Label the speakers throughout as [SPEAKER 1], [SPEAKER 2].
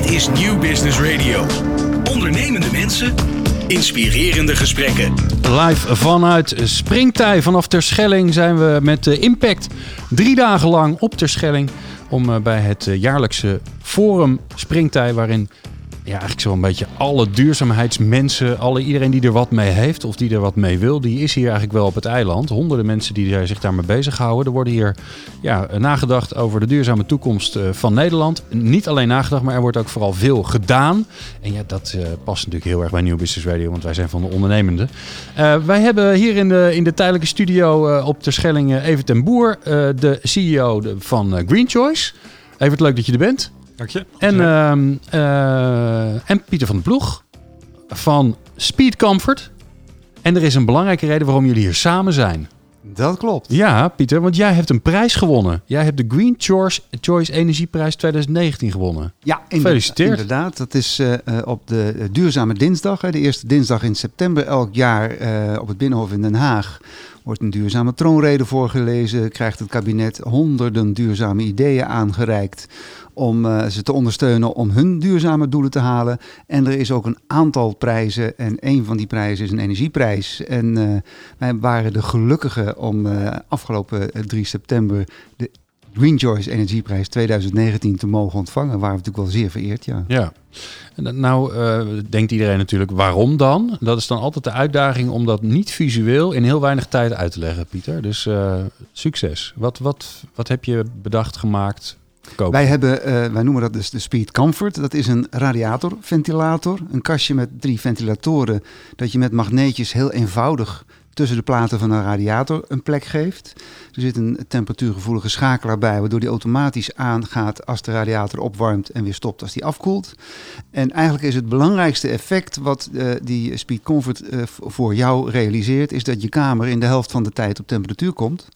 [SPEAKER 1] Dit is New Business Radio. Ondernemende mensen, inspirerende gesprekken.
[SPEAKER 2] Live vanuit Springtij. Vanaf Terschelling zijn we met eh, Impact drie dagen lang op Terschelling. Om eh, bij het eh, jaarlijkse Forum Springtij, waarin ja, eigenlijk zo'n beetje alle duurzaamheidsmensen, alle, iedereen die er wat mee heeft of die er wat mee wil, die is hier eigenlijk wel op het eiland. Honderden mensen die zich daarmee bezighouden. Er worden hier ja, nagedacht over de duurzame toekomst eh, van Nederland. Niet alleen nagedacht, maar er wordt ook vooral veel gedaan. En ja, dat uh, past natuurlijk heel erg bij Nieuw Business Radio, want wij zijn van de ondernemende. Uh, wij hebben hier in de, in de tijdelijke studio uh, op Terschelling even ten Boer, de CEO van Green Choice. Even leuk dat je er bent.
[SPEAKER 3] Dank je.
[SPEAKER 2] En, uh, uh, en Pieter van den Ploeg van Speed Comfort. En er is een belangrijke reden waarom jullie hier samen zijn.
[SPEAKER 4] Dat klopt.
[SPEAKER 2] Ja, Pieter, want jij hebt een prijs gewonnen. Jij hebt de Green Choice, Choice Energieprijs 2019 gewonnen.
[SPEAKER 4] Ja,
[SPEAKER 2] Gefeliciteerd.
[SPEAKER 4] inderdaad. Dat is uh, op de Duurzame Dinsdag, hè, de eerste dinsdag in september elk jaar uh, op het Binnenhof in Den Haag. Wordt een duurzame troonrede voorgelezen, krijgt het kabinet honderden duurzame ideeën aangereikt om uh, ze te ondersteunen om hun duurzame doelen te halen. En er is ook een aantal prijzen en een van die prijzen is een energieprijs. En uh, wij waren de gelukkigen om uh, afgelopen 3 september de Green Choice Energieprijs 2019 te mogen ontvangen. Waren we natuurlijk wel zeer vereerd, ja.
[SPEAKER 2] Ja. Nou denkt iedereen natuurlijk, waarom dan? Dat is dan altijd de uitdaging om dat niet visueel in heel weinig tijd uit te leggen, Pieter. Dus succes. Wat, wat, wat heb je bedacht, gemaakt?
[SPEAKER 4] Wij, hebben, uh, wij noemen dat dus de Speed Comfort. Dat is een radiatorventilator. Een kastje met drie ventilatoren. Dat je met magneetjes heel eenvoudig tussen de platen van een radiator een plek geeft. Er zit een temperatuurgevoelige schakelaar bij, waardoor die automatisch aangaat als de radiator opwarmt en weer stopt als die afkoelt. En eigenlijk is het belangrijkste effect wat uh, die Speed Comfort uh, voor jou realiseert, is dat je kamer in de helft van de tijd op temperatuur komt.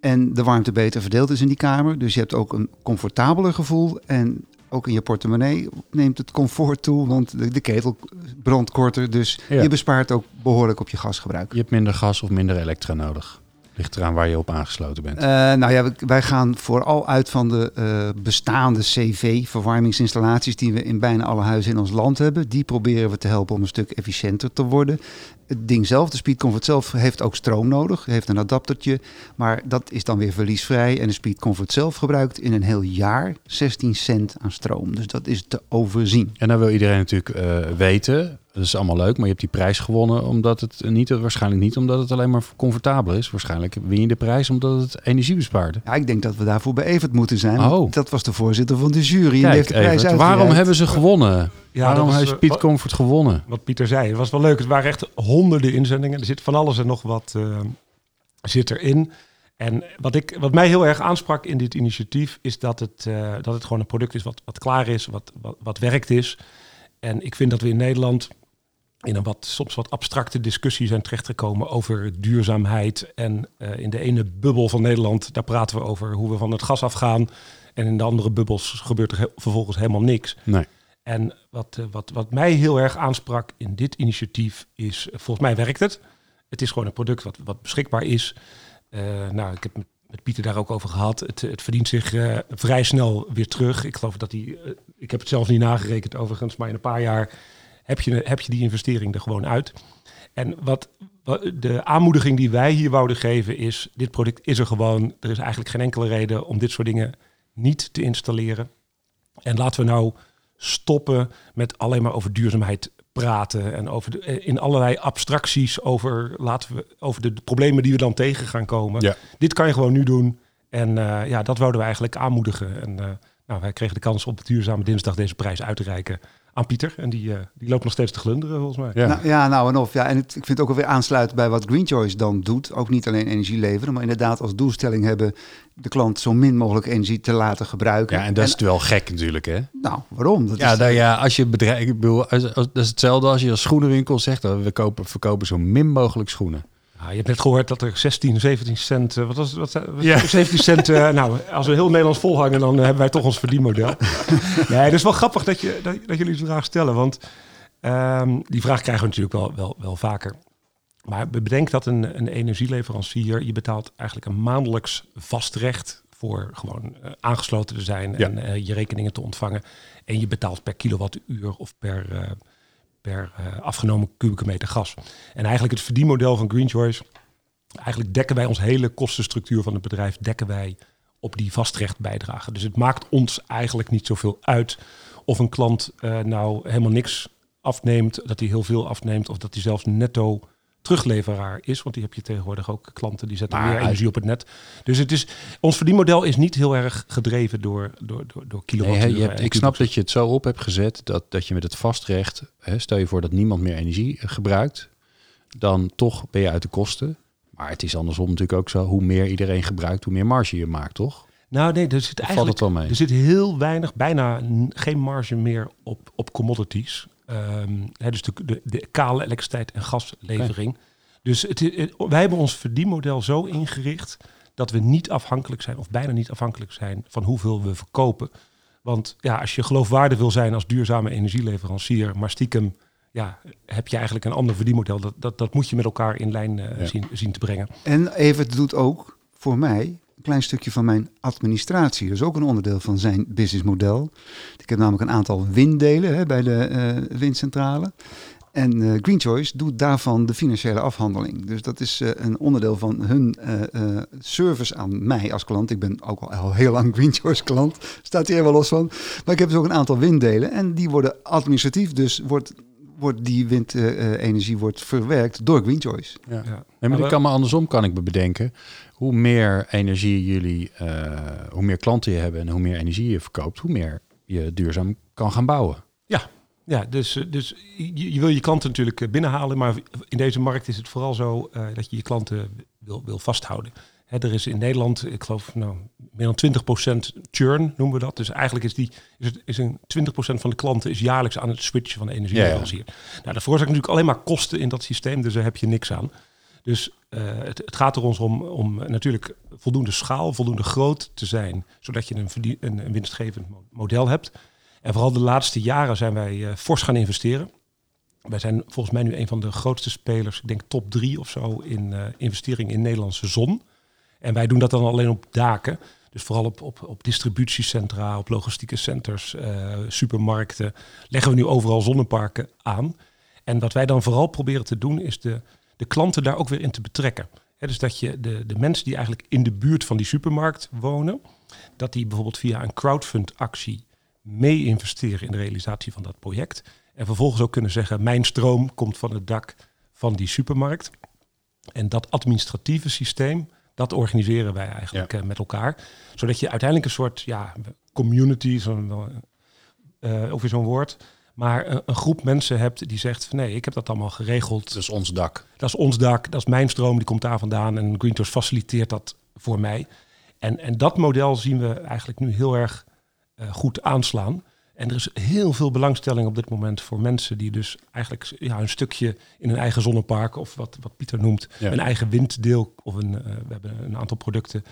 [SPEAKER 4] En de warmte beter verdeeld is in die kamer. Dus je hebt ook een comfortabeler gevoel. En ook in je portemonnee neemt het comfort toe, want de, de ketel brandt korter. Dus ja. je bespaart ook behoorlijk op je gasgebruik.
[SPEAKER 2] Je hebt minder gas of minder elektra nodig. Ligt eraan waar je op aangesloten bent.
[SPEAKER 4] Uh, nou ja, wij gaan vooral uit van de uh, bestaande CV-verwarmingsinstallaties die we in bijna alle huizen in ons land hebben. Die proberen we te helpen om een stuk efficiënter te worden. Het ding zelf, de Speed Comfort zelf, heeft ook stroom nodig. Heeft een adaptertje, maar dat is dan weer verliesvrij. En de Speed Comfort zelf gebruikt in een heel jaar 16 cent aan stroom. Dus dat is te overzien.
[SPEAKER 2] En dan wil iedereen natuurlijk uh, weten, dat is allemaal leuk, maar je hebt die prijs gewonnen omdat het niet, waarschijnlijk niet omdat het alleen maar comfortabel is. Waarschijnlijk win je de prijs omdat het energie bespaart.
[SPEAKER 4] Ja, ik denk dat we daarvoor bij Evert moeten zijn. Oh. Dat was de voorzitter van de jury.
[SPEAKER 2] Kijk,
[SPEAKER 4] en heeft de prijs
[SPEAKER 2] Evert, waarom hebben ze gewonnen?
[SPEAKER 3] Ja,
[SPEAKER 2] waarom
[SPEAKER 3] was,
[SPEAKER 2] heeft Piet Comfort gewonnen?
[SPEAKER 3] Wat Pieter zei, het was wel leuk. Het waren echt honderden inzendingen. Er zit van alles en nog wat uh, zit erin. En wat, ik, wat mij heel erg aansprak in dit initiatief is dat het, uh, dat het gewoon een product is wat, wat klaar is, wat, wat, wat werkt is. En ik vind dat we in Nederland in een wat, soms wat abstracte discussie zijn terechtgekomen over duurzaamheid. En uh, in de ene bubbel van Nederland, daar praten we over hoe we van het gas afgaan. En in de andere bubbels gebeurt er he vervolgens helemaal niks.
[SPEAKER 2] Nee.
[SPEAKER 3] En wat, uh, wat, wat mij heel erg aansprak in dit initiatief is, uh, volgens mij werkt het. Het is gewoon een product wat, wat beschikbaar is. nou, ik heb met, met Pieter daar ook over gehad. Het, het verdient zich vrij snel weer terug. Ik geloof dat hij, ik heb het zelf niet nagerekend overigens, maar in een paar jaar heb je, heb je die investering er gewoon uit. En wat, de aanmoediging die wij hier wouden geven is, dit product is er gewoon. Er is eigenlijk geen enkele reden om dit soort dingen niet te installeren. En laten we nou stoppen met alleen maar over duurzaamheid praten en over de, in allerlei abstracties over, laten we, over de, de problemen die we dan tegen gaan komen.
[SPEAKER 2] Ja.
[SPEAKER 3] Dit kan je gewoon nu doen. En uh, ja, dat wouden we eigenlijk aanmoedigen. En uh, nou, wij kregen de kans op Duurzame Dinsdag deze prijs uit te reiken aan Pieter. En die, uh, die loopt nog steeds te glunderen, volgens mij.
[SPEAKER 4] Ja, nou, ja nou en of. Ja, en het, ik vind het ook alweer aansluiten bij wat Green Choice dan doet. Ook niet alleen energie leveren, maar inderdaad als doelstelling hebben de klant zo min mogelijk energie te laten gebruiken.
[SPEAKER 2] Ja, en dat en, is wel gek natuurlijk, hè?
[SPEAKER 4] Nou, waarom? Dat
[SPEAKER 2] ja,
[SPEAKER 4] is,
[SPEAKER 2] nou ja, als je bedrijf, ik bedoel, als, als, dat is hetzelfde als je als schoenenwinkel zegt, dat we kopen, verkopen zo min mogelijk schoenen.
[SPEAKER 3] Nou, je hebt net gehoord dat er 16, 17 cent, uh, wat was? Wat, ja. 17 cent, uh, nou, als we heel Nederlands volhangen, dan uh, hebben wij toch ons verdienmodel. nee, het is wel grappig dat, je, dat, dat jullie die vraag stellen, want um, die vraag krijgen we natuurlijk wel, wel, wel vaker. Maar bedenk dat een, een energieleverancier, je betaalt eigenlijk een maandelijks vastrecht voor gewoon eh, aangesloten te zijn
[SPEAKER 2] Ja.
[SPEAKER 3] en eh, je rekeningen te ontvangen. En je betaalt per kilowattuur of per, eh, per eh, afgenomen kubieke meter gas. En eigenlijk het verdienmodel van Green Choice, eigenlijk dekken wij ons hele kostenstructuur van het bedrijf, dekken wij op die vastrechtbijdrage. Dus het maakt ons eigenlijk niet zoveel uit of een klant eh, nou helemaal niks afneemt, dat hij heel veel afneemt, of dat hij zelfs netto terugleveraar is. Want die heb je tegenwoordig ook klanten die zetten
[SPEAKER 2] Maar
[SPEAKER 3] meer energie op het net. Dus het is, ons verdienmodel is niet heel erg gedreven door, door, door, door
[SPEAKER 2] Nee, ik snap dat je het zo op hebt gezet dat, dat je met het vastrecht, hè, stel je voor dat niemand meer energie eh, gebruikt, dan toch ben je uit de kosten. Maar het is andersom natuurlijk ook zo, hoe meer iedereen gebruikt, hoe meer marge je maakt, toch?
[SPEAKER 3] Nou nee, er zit eigenlijk
[SPEAKER 2] het wel mee?
[SPEAKER 3] er zit heel weinig, bijna geen marge meer op, op commodities. Ehm, hè, dus de, de, de kale elektriciteit en gaslevering. Dus het, wij hebben ons verdienmodel zo ingericht dat we niet afhankelijk zijn, of bijna niet afhankelijk zijn van hoeveel we verkopen. Want ja, als je geloofwaardig wil zijn als duurzame energieleverancier, maar stiekem ja, heb je eigenlijk een ander verdienmodel. Dat, dat, dat moet je met elkaar in lijn eh,
[SPEAKER 2] Ja.
[SPEAKER 3] zien, zien te brengen.
[SPEAKER 4] En Evert doet ook voor mij klein stukje van mijn administratie. Dat is ook een onderdeel van zijn businessmodel. Ik heb namelijk een aantal winddelen hè, bij de eh, windcentrale. En eh, Green Choice doet daarvan de financiële afhandeling. Dus dat is eh, een onderdeel van hun eh, eh, service aan mij als klant. Ik ben ook al, al heel lang Green Choice klant. Staat hier wel los van. Maar ik heb dus ook een aantal winddelen. En die worden administratief. Dus wordt, wordt die windenergie wordt verwerkt door Green Choice.
[SPEAKER 2] Ja.
[SPEAKER 3] Ja.
[SPEAKER 2] Nee, maar ik kan me andersom kan ik me bedenken. Hoe meer energie jullie, eh, hoe meer klanten je hebben en hoe meer energie je verkoopt, hoe meer je duurzaam kan gaan bouwen.
[SPEAKER 3] Ja, dus, eh, dus je, je wil je klanten natuurlijk eh, binnenhalen, maar in deze markt is het vooral zo dat je je klanten wil, wil vasthouden. Hè, er is in Nederland, ik geloof, nou, meer dan 20% churn noemen we dat. Dus eigenlijk is, die, is, het, is een 20% van de klanten is jaarlijks aan het switchen van energieleverancier. Nou, dat veroorzaakt natuurlijk alleen maar kosten in dat systeem, dus daar heb je niks aan. Dus eh, het, het gaat er ons om, om natuurlijk voldoende schaal, voldoende groot te zijn, zodat je een, een, winstgevend mo- model hebt. En vooral de laatste jaren zijn wij eh, fors gaan investeren. Wij zijn volgens mij nu een van de grootste spelers, ik denk top drie of zo, in eh investering in Nederlandse zon. En wij doen dat dan alleen op daken. Dus vooral op, op, op distributiecentra, op logistieke centers, supermarkten. Leggen we nu overal zonneparken aan. En wat wij dan vooral proberen te doen, is de, de klanten daar ook weer in te betrekken. Dus dat je de, de mensen die eigenlijk in de buurt van die supermarkt wonen, dat die bijvoorbeeld via een crowdfund-actie mee investeren in de realisatie van dat project. En vervolgens ook kunnen zeggen, mijn stroom komt van het dak van die supermarkt. En dat administratieve systeem, dat organiseren wij eigenlijk eh, met elkaar. Zodat je uiteindelijk een soort ja, community, zo'n ook weer zo'n woord, maar een, een groep mensen hebt die zegt van nee, ik heb dat allemaal geregeld.
[SPEAKER 2] Dat is ons dak.
[SPEAKER 3] Dat is ons dak, dat is mijn stroom, die komt daar vandaan. En Greentours faciliteert dat voor mij. En, en dat model zien we eigenlijk nu heel erg eh, goed aanslaan. En er is heel veel belangstelling op dit moment voor mensen die dus eigenlijk ja, een stukje in een eigen zonnepark, of wat, wat Pieter noemt,
[SPEAKER 2] Ja.
[SPEAKER 3] een eigen winddeel, of een, eh, we hebben een aantal producten,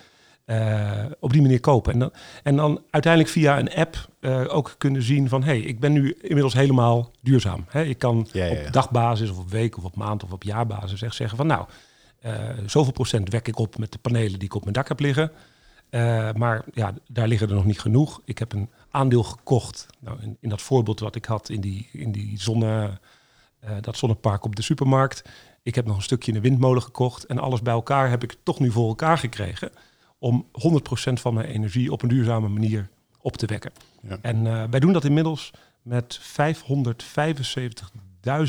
[SPEAKER 3] eh, op die manier kopen. En dan, en dan uiteindelijk via een app eh, ook kunnen zien van, hé, hey, ik ben nu inmiddels helemaal duurzaam. Hè, ik kan
[SPEAKER 2] Ja, ja, ja.
[SPEAKER 3] op dagbasis of op week of op maand of op jaarbasis echt zeggen van, nou, eh, zoveel procent wek ik op met de panelen die ik op mijn dak heb liggen. Maar ja, daar liggen er nog niet genoeg. Ik heb een aandeel gekocht. Nou, in, in dat voorbeeld wat ik had in die, in die zonne, dat zonnepark op de supermarkt. Ik heb nog een stukje in de windmolen gekocht. En alles bij elkaar heb ik toch nu voor elkaar gekregen. Om 100% van mijn energie op een duurzame manier op te wekken.
[SPEAKER 2] Ja.
[SPEAKER 3] En eh, wij doen dat inmiddels met 575.000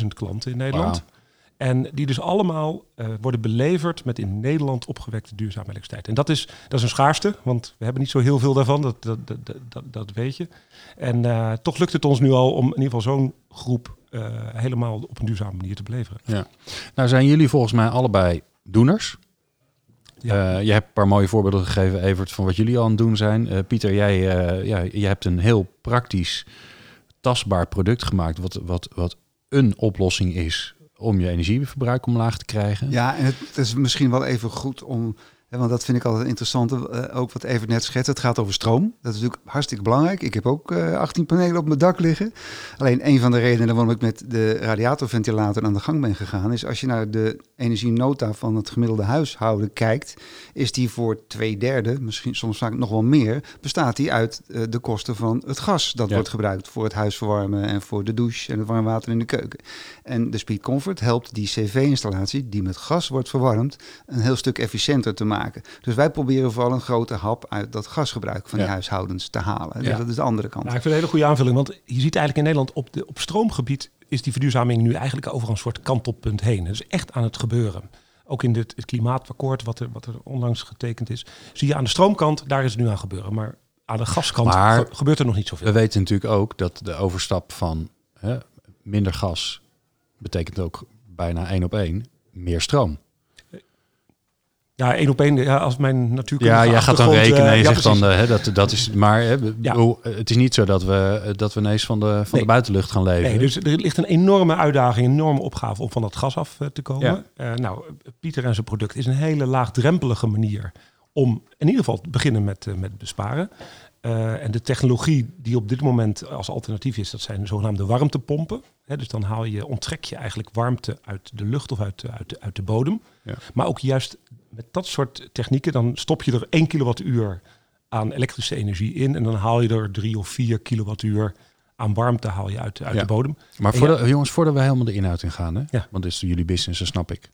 [SPEAKER 3] klanten in Nederland. En die dus allemaal eh, worden beleverd met in Nederland opgewekte duurzame elektriciteit. En dat is, dat is een schaarste, want we hebben niet zo heel veel daarvan, dat, dat, dat, dat, dat weet je. En eh, toch lukt het ons nu al om in ieder geval zo'n groep helemaal op een duurzame manier te beleveren.
[SPEAKER 2] Nou zijn jullie volgens mij allebei doeners.
[SPEAKER 3] Ja.
[SPEAKER 2] Eh, je hebt een paar mooie voorbeelden gegeven, Evert, van wat jullie al aan het doen zijn. Eh, Pieter, jij, eh, ja, je hebt een heel praktisch, tastbaar product gemaakt... Wat, wat, wat een oplossing is om je energieverbruik omlaag te krijgen.
[SPEAKER 4] Ja, en het is misschien wel even goed om want dat vind ik altijd interessant, uh, ook wat even net schetst. Het gaat over stroom. Dat is natuurlijk hartstikke belangrijk. Ik heb ook uh, 18 panelen op mijn dak liggen. Alleen een van de redenen waarom ik met de radiatorventilator aan de gang ben gegaan... is als je naar de energienota van het gemiddelde huishouden kijkt... is die voor twee derde, misschien soms vaak nog wel meer... bestaat die uit uh, de kosten van het gas dat wordt gebruikt... voor het huis verwarmen en voor de douche en het warm water in de keuken. En de Speed Comfort helpt die cv-installatie, die met gas wordt verwarmd... een heel stuk efficiënter te maken. Dus wij proberen vooral een grote hap uit dat gasgebruik van die huishoudens te halen. Ja. Dat is de andere kant.
[SPEAKER 3] Nou, ik vind het een hele goede aanvulling, want je ziet eigenlijk in Nederland op, de, op stroomgebied is die verduurzaming nu eigenlijk over een soort kantelpunt heen. Het is echt aan het gebeuren. Ook in dit, het klimaatakkoord, wat er, wat er onlangs getekend is, zie je aan de stroomkant, daar is het nu aan gebeuren. Maar aan de gaskant maar gebeurt er nog niet zoveel.
[SPEAKER 2] We weten natuurlijk ook dat de overstap van hè, minder gas betekent ook bijna één op één meer stroom.
[SPEAKER 3] Ja, één op één. Ja, als mijn natuurkunde.
[SPEAKER 2] Ja, jij gaat dan rekenen. en je zegt dan, hè, dat, dat is. Maar hè, ja. het is niet zo dat we, dat we ineens van de, van de buitenlucht gaan leven.
[SPEAKER 3] Nee, dus er ligt een enorme uitdaging, een enorme opgave om van dat gas af te komen. Uh, nou, Pieter en zijn product is een hele laagdrempelige manier om in ieder geval te beginnen met, uh, met besparen. Uh, en de technologie die op dit moment als alternatief is, dat zijn zogenaamde warmtepompen. He, dus dan haal je, onttrek je eigenlijk warmte uit de lucht of uit, uit, uit de bodem. Ja. Maar ook juist met dat soort technieken, dan stop je er 1 kilowattuur aan elektrische energie in. En dan haal je er 3 of 4 kilowattuur aan warmte haal je uit, uit de bodem.
[SPEAKER 2] Maar voor jongens, voordat we helemaal de inhoud in gaan, hè? Want dit is jullie business, dat snap ik.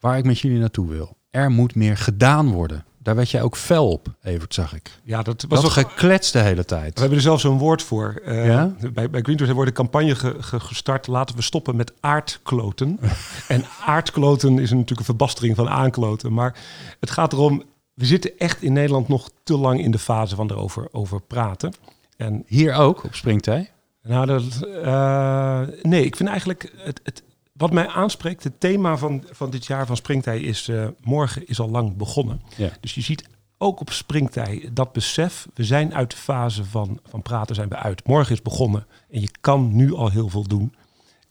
[SPEAKER 2] Waar ik met jullie naartoe wil. Er moet meer gedaan worden. Daar werd jij ook fel op, Evert, zag ik.
[SPEAKER 3] Ja, dat was
[SPEAKER 2] dat gekletst de hele tijd.
[SPEAKER 3] We hebben er zelfs een woord voor. Uh, ja? Bij, bij Greentours wordt een campagne ge, ge, gestart. Laten we stoppen met aardkloten. en aardkloten is natuurlijk een verbastering van aankloten. Maar het gaat erom, we zitten echt in Nederland nog te lang in de fase van erover over praten.
[SPEAKER 2] En hier ook, op Springtij?
[SPEAKER 3] Nou, dat, uh, nee, ik vind eigenlijk het, het, wat mij aanspreekt, het thema van, van dit jaar van Springtij is uh, morgen is al lang begonnen. Ja. Dus je ziet ook op Springtij dat besef, we zijn uit de fase van, van praten zijn we uit. Morgen is begonnen en je kan nu al heel veel doen.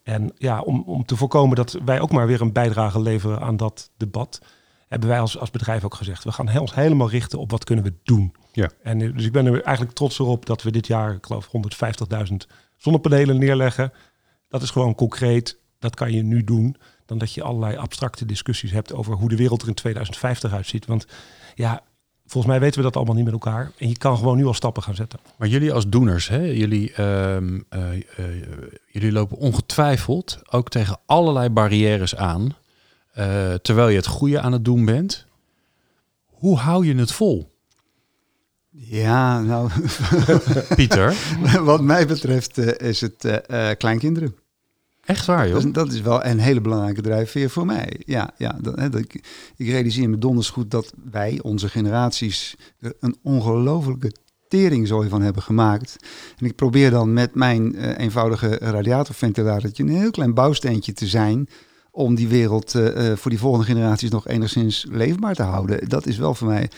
[SPEAKER 3] En ja, om, om te voorkomen dat wij ook maar weer een bijdrage leveren aan dat debat, hebben wij als, als bedrijf ook gezegd, we gaan ons helemaal richten op wat kunnen we doen. Ja. En eh, dus ik ben er eigenlijk trots op dat we dit jaar, ik geloof, 150.000 zonnepanelen neerleggen. Dat is gewoon concreet dat kan je nu doen, dan dat je allerlei abstracte discussies hebt over hoe de wereld er in 2050 uitziet. Want ja, volgens mij weten we dat allemaal niet met elkaar. En je kan gewoon nu al stappen gaan zetten.
[SPEAKER 2] Maar jullie als doeners, hè, jullie, uh, uh, jullie lopen ongetwijfeld ook tegen allerlei barrières aan. Uh, terwijl je het goede aan het doen bent. Hoe hou je het vol?
[SPEAKER 4] Ja, nou,
[SPEAKER 2] Pieter.
[SPEAKER 4] Wat mij betreft is het kleinkinderen.
[SPEAKER 2] Echt waar, joh?
[SPEAKER 4] Dat, is wel een hele belangrijke drijfveer voor mij. Ja, ja dat, hè, dat, ik, ik realiseer me donders goed dat wij, onze generaties, er een ongelofelijke teringzooi van hebben gemaakt. En ik probeer dan met mijn uh, eenvoudige radiatorventilator een heel klein bouwsteentje te zijn om die wereld uh, voor die volgende generaties nog enigszins leefbaar te houden. Dat is wel voor mij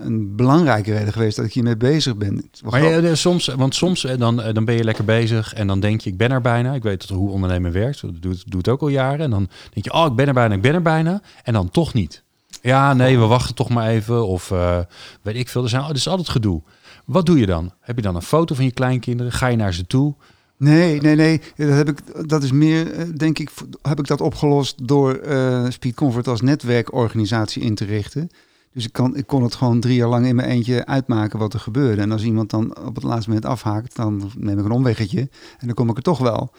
[SPEAKER 4] een belangrijke reden geweest dat ik hiermee bezig ben.
[SPEAKER 2] Maar ja, soms, want soms dan, dan ben je lekker bezig en dan denk je, ik ben er bijna. Ik weet dat hoe ondernemen werkt, dat doet, doet ook al jaren. En dan denk je, oh, ik ben er bijna, ik ben er bijna. En dan toch niet. Ja, nee, we wachten toch maar even. Of uh, weet ik veel. Er, zijn, er is altijd gedoe. Wat doe je dan? Heb je dan een foto van je kleinkinderen? Ga je naar ze toe?
[SPEAKER 4] Nee, nee, nee. Dat, heb ik, dat is meer, eh, denk ik, heb ik dat opgelost door uh, Speed Comfort als netwerkorganisatie in te richten. Dus ik, kan, ik kon het gewoon drie jaar lang in mijn eentje uitmaken wat er gebeurde. En als iemand dan op het laatste moment afhaakt, dan neem ik een omweggetje en dan kom ik er toch wel.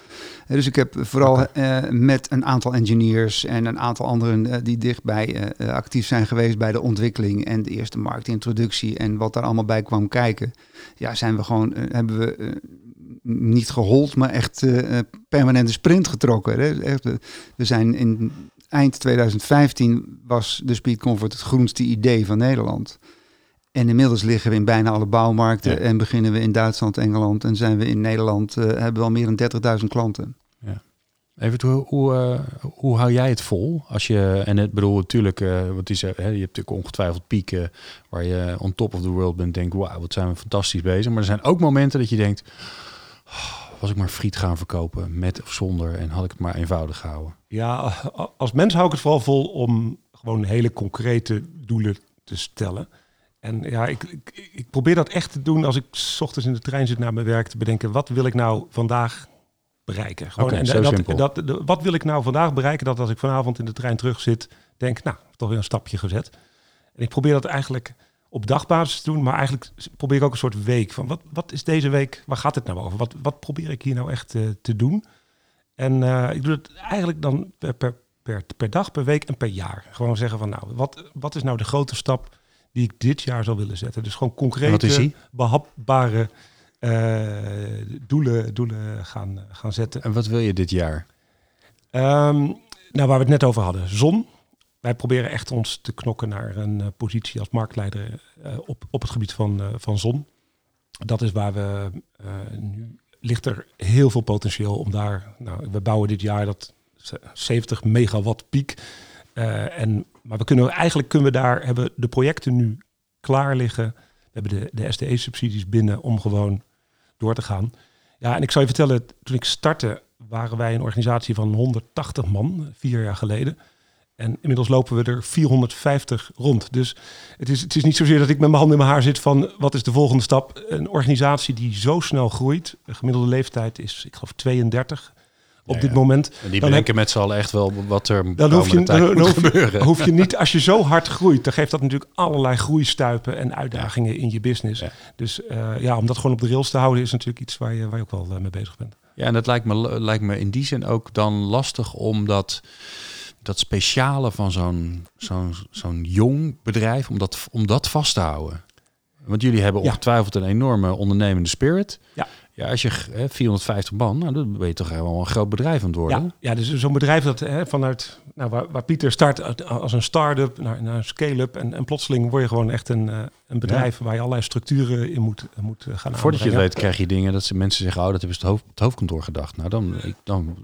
[SPEAKER 4] Eh, dus ik heb vooral met een aantal engineers en een aantal anderen die dichtbij actief zijn geweest bij de ontwikkeling en de eerste marktintroductie en wat daar allemaal bij kwam kijken. Ja, zijn we gewoon, hebben we niet gehold, maar echt permanente sprint getrokken. Hè? Echt, we zijn in eind 2015 was de Speed Comfort het groenste idee van Nederland. En inmiddels liggen we in bijna alle bouwmarkten en beginnen we in Duitsland, Engeland en zijn we in Nederland, uh, hebben we al meer dan 30.000 klanten. Ja.
[SPEAKER 2] Even, hoe, hoe, hoe hou jij het vol? Als je, en het bedoel natuurlijk, wat is, hè, je hebt natuurlijk ongetwijfeld pieken waar je on top of the world bent, denk wauw, wat zijn we fantastisch bezig. Maar er zijn ook momenten dat je denkt, was ik maar friet gaan verkopen, met of zonder, en had ik het maar eenvoudig gehouden.
[SPEAKER 3] Ja, als mens hou ik het vooral vol om gewoon hele concrete doelen te stellen. En ja, ik, ik, ik, probeer dat echt te doen als ik s ochtends in de trein zit naar mijn werk te bedenken, wat wil ik nou vandaag bereiken?
[SPEAKER 2] Gewoon, okay, en,
[SPEAKER 3] dat, dat, wat wil ik nou vandaag bereiken? Dat als ik vanavond in de trein terug zit, denk, nou, toch weer een stapje gezet. En ik probeer dat eigenlijk op dagbasis te doen, maar eigenlijk probeer ik ook een soort week van wat, wat is deze week, waar gaat het nou over? Wat, wat probeer ik hier nou echt uh, te doen? En uh, ik doe het eigenlijk dan per, per, per, per, dag, per week en per jaar. Gewoon zeggen van nou, wat, wat is nou de grote stap die ik dit jaar zou willen zetten? Dus gewoon concrete, behapbare uh, doelen, doelen gaan, gaan zetten.
[SPEAKER 2] En wat wil je dit jaar?
[SPEAKER 3] Um, nou, waar we het net over hadden. Zon, wij proberen echt ons te knokken naar een uh, positie als marktleider uh, op, op het gebied van, uh, van zon. Dat is waar we nu ligt er heel veel potentieel om daar. Nou, we bouwen dit jaar dat 70 megawatt piek. en, maar we kunnen eigenlijk kunnen we daar hebben de projecten nu klaar liggen. We hebben de, de SDE-subsidies binnen om gewoon door te gaan. Ja, en ik zal je vertellen, toen ik startte, waren wij een organisatie van 180 man, vier jaar geleden. En inmiddels lopen we er 450 rond. Dus het is, het is niet zozeer dat ik met mijn handen in mijn haar zit van wat is de volgende stap. Een organisatie die zo snel groeit. De gemiddelde leeftijd is, ik geloof, 32 op dit moment.
[SPEAKER 2] En die denken met z'n allen echt wel wat er
[SPEAKER 3] dan hoef je,
[SPEAKER 2] dan,
[SPEAKER 3] hoef,
[SPEAKER 2] gebeuren.
[SPEAKER 3] hoef je niet, als je zo hard groeit, dan geeft dat natuurlijk allerlei groeistuipen en uitdagingen in je business. Dus uh, ja, om dat gewoon op de rails te houden is natuurlijk iets waar je, waar je ook wel uh, mee bezig bent.
[SPEAKER 2] Ja, en dat lijkt me, lijkt me in die zin ook dan lastig omdat dat speciale van zo'n zo'n zo'n jong bedrijf, om dat, om dat vast te houden? Want jullie hebben ongetwijfeld een enorme ondernemende spirit.
[SPEAKER 3] Ja.
[SPEAKER 2] Ja, als je hè, 450 man, nou, dan ben je toch helemaal een groot bedrijf aan het worden.
[SPEAKER 3] Ja, ja dus zo'n bedrijf dat hè, vanuit, nou, waar, waar Pieter start als een start-up naar, naar een scale-up. En, en plotseling word je gewoon echt een, uh, een bedrijf waar je allerlei structuren in moet, moet gaan
[SPEAKER 2] Voordat je het weet krijg je dingen dat ze mensen zeggen, oh, dat hebben ze het, hoofd, het hoofdkantoor gedacht. Nou, dan, dan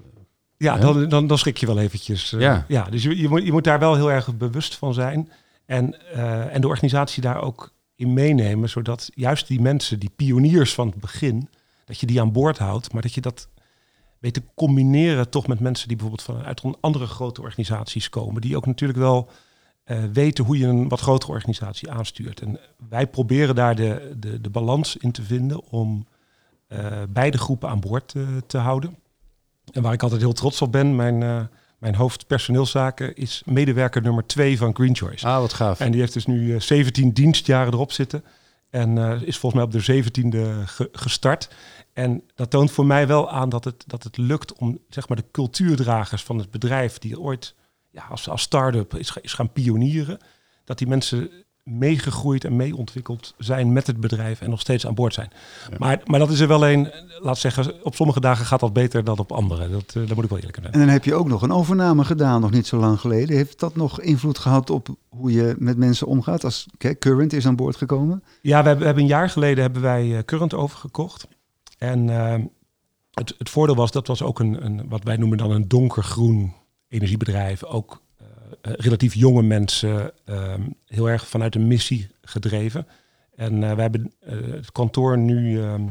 [SPEAKER 3] ja, dan, dan, dan schrik je wel eventjes. Uh,
[SPEAKER 2] ja.
[SPEAKER 3] ja, dus je, je, moet, je moet daar wel heel erg bewust van zijn. En, uh, en de organisatie daar ook in meenemen, zodat juist die mensen, die pioniers van het begin, dat je die aan boord houdt, maar dat je dat weet te combineren toch met mensen die bijvoorbeeld vanuit andere grote organisaties komen, die ook natuurlijk wel uh, weten hoe je een wat grotere organisatie aanstuurt. En wij proberen daar de, de, de balans in te vinden om beide groepen aan boord te houden. En waar ik altijd heel trots op ben, mijn, uh, mijn hoofd personeelszaken is medewerker nummer twee van Green Choice.
[SPEAKER 2] Ah, wat gaaf.
[SPEAKER 3] En die heeft dus nu uh, eh, 17 dienstjaren erop zitten. En uh, is volgens mij op de 17e ge gestart. En dat toont voor mij wel aan dat het, dat het lukt om zeg maar, de cultuurdragers van het bedrijf, die ooit ja, als, als start-up is, is gaan pionieren, dat die mensen meegegroeid en meeontwikkeld zijn met het bedrijf en nog steeds aan boord zijn. Maar, maar dat is er wel een, laat zeggen, op sommige dagen gaat dat beter dan op andere. Dat, uh, moet ik wel eerlijk zijn.
[SPEAKER 4] En dan heb je ook nog een overname gedaan, nog niet zo lang geleden. Heeft dat nog invloed gehad op hoe je met mensen omgaat als Current is aan boord gekomen?
[SPEAKER 3] Ja, we hebben, we hebben een jaar geleden hebben wij eh, Current overgekocht. En uh, het, het voordeel was, dat was ook een, een, wat wij noemen dan een donkergroen energiebedrijf. Ook relatief jonge mensen, ehm, heel erg vanuit een missie gedreven. En uh, we hebben uh, het kantoor nu, ehm,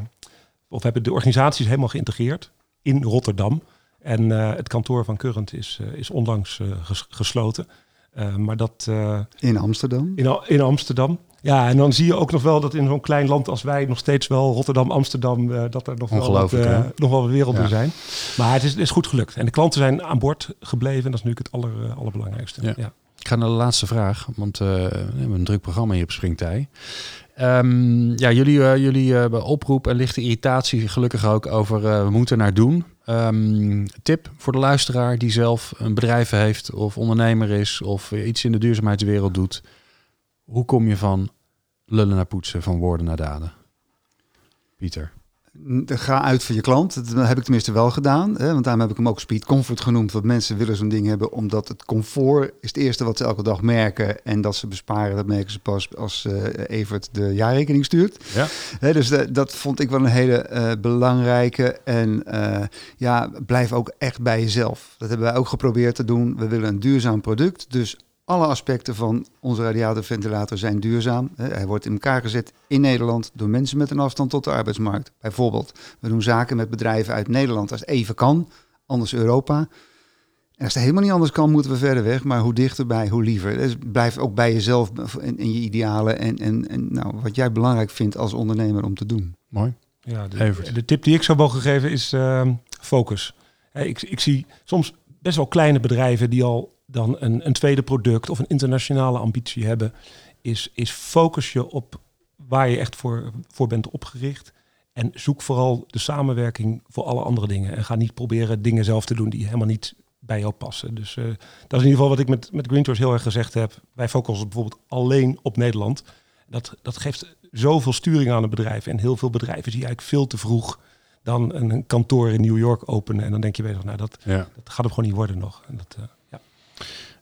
[SPEAKER 3] of we hebben de organisaties helemaal geïntegreerd in Rotterdam. En het kantoor van Current is, is onlangs ges gesloten. maar dat,
[SPEAKER 4] in Amsterdam?
[SPEAKER 3] In, in Amsterdam. Ja, en dan zie je ook nog wel dat in zo'n klein land als wij nog steeds wel Rotterdam, Amsterdam, uh, dat er nog wel, wat, uh, nog wel werelden ja. zijn. Maar het is, het is, goed gelukt. En de klanten zijn aan boord gebleven. En dat is natuurlijk het aller, uh, allerbelangrijkste. Ja. ja.
[SPEAKER 2] Ik ga naar de laatste vraag, want we hebben een druk programma hier op Springtij. Um, ja, jullie, jullie oproep en lichte irritatie gelukkig ook over we moeten naar doen. Um, tip voor de luisteraar die zelf een bedrijf heeft of ondernemer is of iets in de duurzaamheidswereld doet. Hoe kom je van lullen naar poetsen, van woorden naar daden? Pieter.
[SPEAKER 4] Ga uit voor je klant. Dat heb ik tenminste wel gedaan. Hè? Want daarom heb ik hem ook speed comfort genoemd. Want mensen willen zo'n ding hebben omdat het comfort is het eerste wat ze elke dag merken. En dat ze besparen, dat merken ze pas als uh, Evert de jaarrekening stuurt.
[SPEAKER 2] Ja.
[SPEAKER 4] Hè, dus de, dat vond ik wel een hele uh, belangrijke. En uh, ja, blijf ook echt bij jezelf. Dat hebben wij ook geprobeerd te doen. We willen een duurzaam product. Dus alle aspecten van onze radiatorventilator zijn duurzaam. Hij wordt in elkaar gezet in Nederland door mensen met een afstand tot de arbeidsmarkt. Bijvoorbeeld, we doen zaken met bedrijven uit Nederland als even kan, anders Europa. En als het helemaal niet anders kan, moeten we verder weg. Maar hoe dichterbij, hoe liever. Dus blijf ook bij jezelf en, en je idealen en, en, en nou, wat jij belangrijk vindt als ondernemer om te doen.
[SPEAKER 2] Mooi.
[SPEAKER 3] Ja, de, tip die ik zou mogen geven is ehm, focus. Hè, ik, ik zie soms best wel kleine bedrijven die al dan een, een tweede product of een internationale ambitie hebben. Is, is focus je op waar je echt voor, voor bent opgericht. En zoek vooral de samenwerking voor alle andere dingen. En ga niet proberen dingen zelf te doen die helemaal niet bij jou passen. Dus eh, dat is in ieder geval wat ik met, met Green Tours heel erg gezegd heb. Wij focussen bijvoorbeeld alleen op Nederland. Dat, dat geeft zoveel sturing aan een bedrijf. En heel veel bedrijven zie je eigenlijk veel te vroeg dan een, kantoor in New York openen. En dan denk je bezig, nou dat,
[SPEAKER 2] Ja.
[SPEAKER 3] dat gaat hem gewoon niet worden nog. En dat, eh.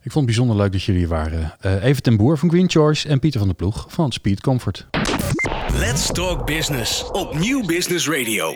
[SPEAKER 2] Ik vond het bijzonder leuk dat jullie hier waren. Eh Even ten Boer van Green Choice en Pieter van der Ploeg van Speed Comfort.
[SPEAKER 1] Let's Talk Business op Nieuw Business Radio.